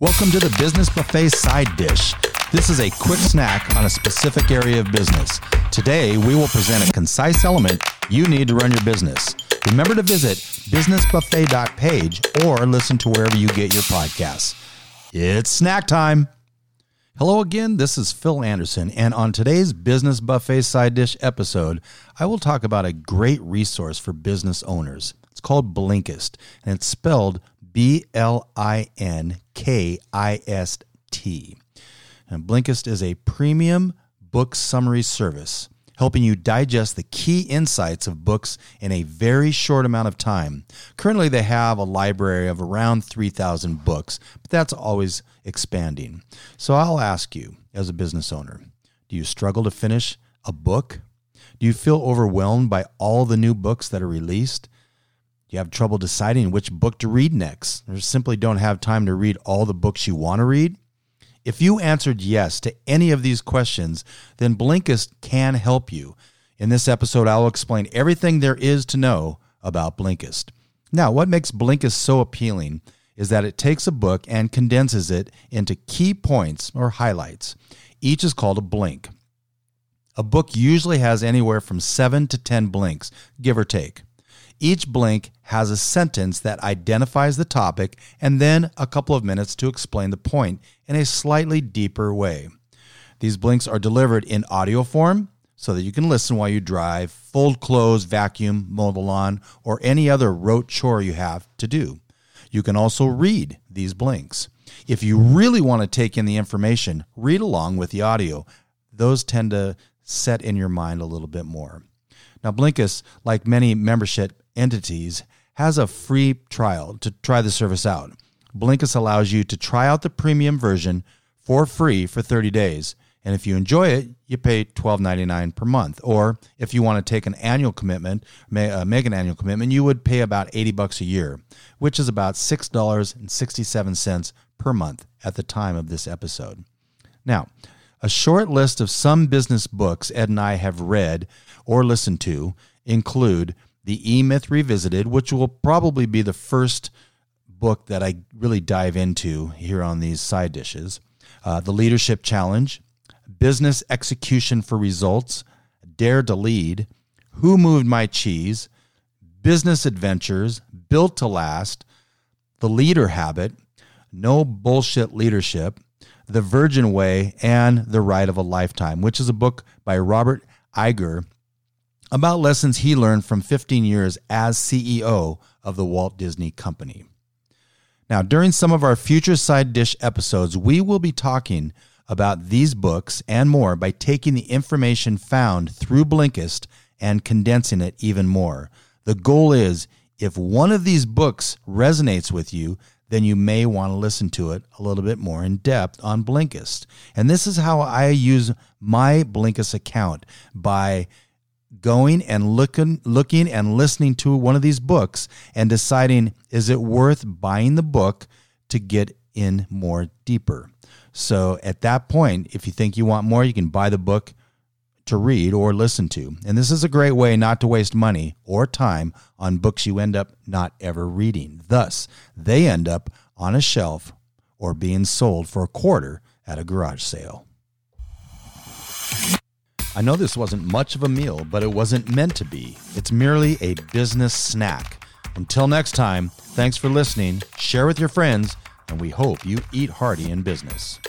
Welcome to the Business Buffet Side Dish. This is a quick snack on a specific area of business. Today, we will present a concise element you need to run your business. Remember to visit businessbuffet.page or listen to wherever you get your podcasts. It's snack time. Hello again, this is Phil Anderson, and on today's Business Buffet Side Dish episode, I will talk about a great resource for business owners. It's called Blinkist, and it's spelled B L I N K I S T. And Blinkist is a premium book summary service helping you digest the key insights of books in a very short amount of time. Currently, they have a library of around 3,000 books, but that's always expanding. So I'll ask you, as a business owner, do you struggle to finish a book? Do you feel overwhelmed by all the new books that are released? You have trouble deciding which book to read next, or simply don't have time to read all the books you want to read? If you answered yes to any of these questions, then Blinkist can help you. In this episode, I'll explain everything there is to know about Blinkist. Now, what makes Blinkist so appealing is that it takes a book and condenses it into key points or highlights. Each is called a blink. A book usually has anywhere from 7 to 10 blinks, give or take. Each blink has a sentence that identifies the topic and then a couple of minutes to explain the point in a slightly deeper way. These blinks are delivered in audio form so that you can listen while you drive, fold clothes, vacuum, mow the lawn, or any other rote chore you have to do. You can also read these blinks. If you really want to take in the information, read along with the audio. Those tend to set in your mind a little bit more. Now, Blinkist, like many membership entities has a free trial to try the service out. Blinkist allows you to try out the premium version for free for 30 days. And if you enjoy it, you pay $12.99 per month. Or if you want to take an annual commitment, uh, make an annual commitment, you would pay about 80 bucks a year, which is about $6.67 per month at the time of this episode. Now, a short list of some business books Ed and I have read or listened to include the E Myth Revisited, which will probably be the first book that I really dive into here on these side dishes. Uh, the Leadership Challenge, Business Execution for Results, Dare to Lead, Who Moved My Cheese, Business Adventures, Built to Last, The Leader Habit, No Bullshit Leadership, The Virgin Way, and The Ride of a Lifetime, which is a book by Robert Iger about lessons he learned from 15 years as CEO of the Walt Disney Company. Now, during some of our future side dish episodes, we will be talking about these books and more by taking the information found through Blinkist and condensing it even more. The goal is if one of these books resonates with you, then you may want to listen to it a little bit more in depth on Blinkist. And this is how I use my Blinkist account by going and looking looking and listening to one of these books and deciding is it worth buying the book to get in more deeper. So at that point, if you think you want more, you can buy the book to read or listen to. And this is a great way not to waste money or time on books you end up not ever reading. Thus, they end up on a shelf or being sold for a quarter at a garage sale. I know this wasn't much of a meal, but it wasn't meant to be. It's merely a business snack. Until next time, thanks for listening, share with your friends, and we hope you eat hearty in business.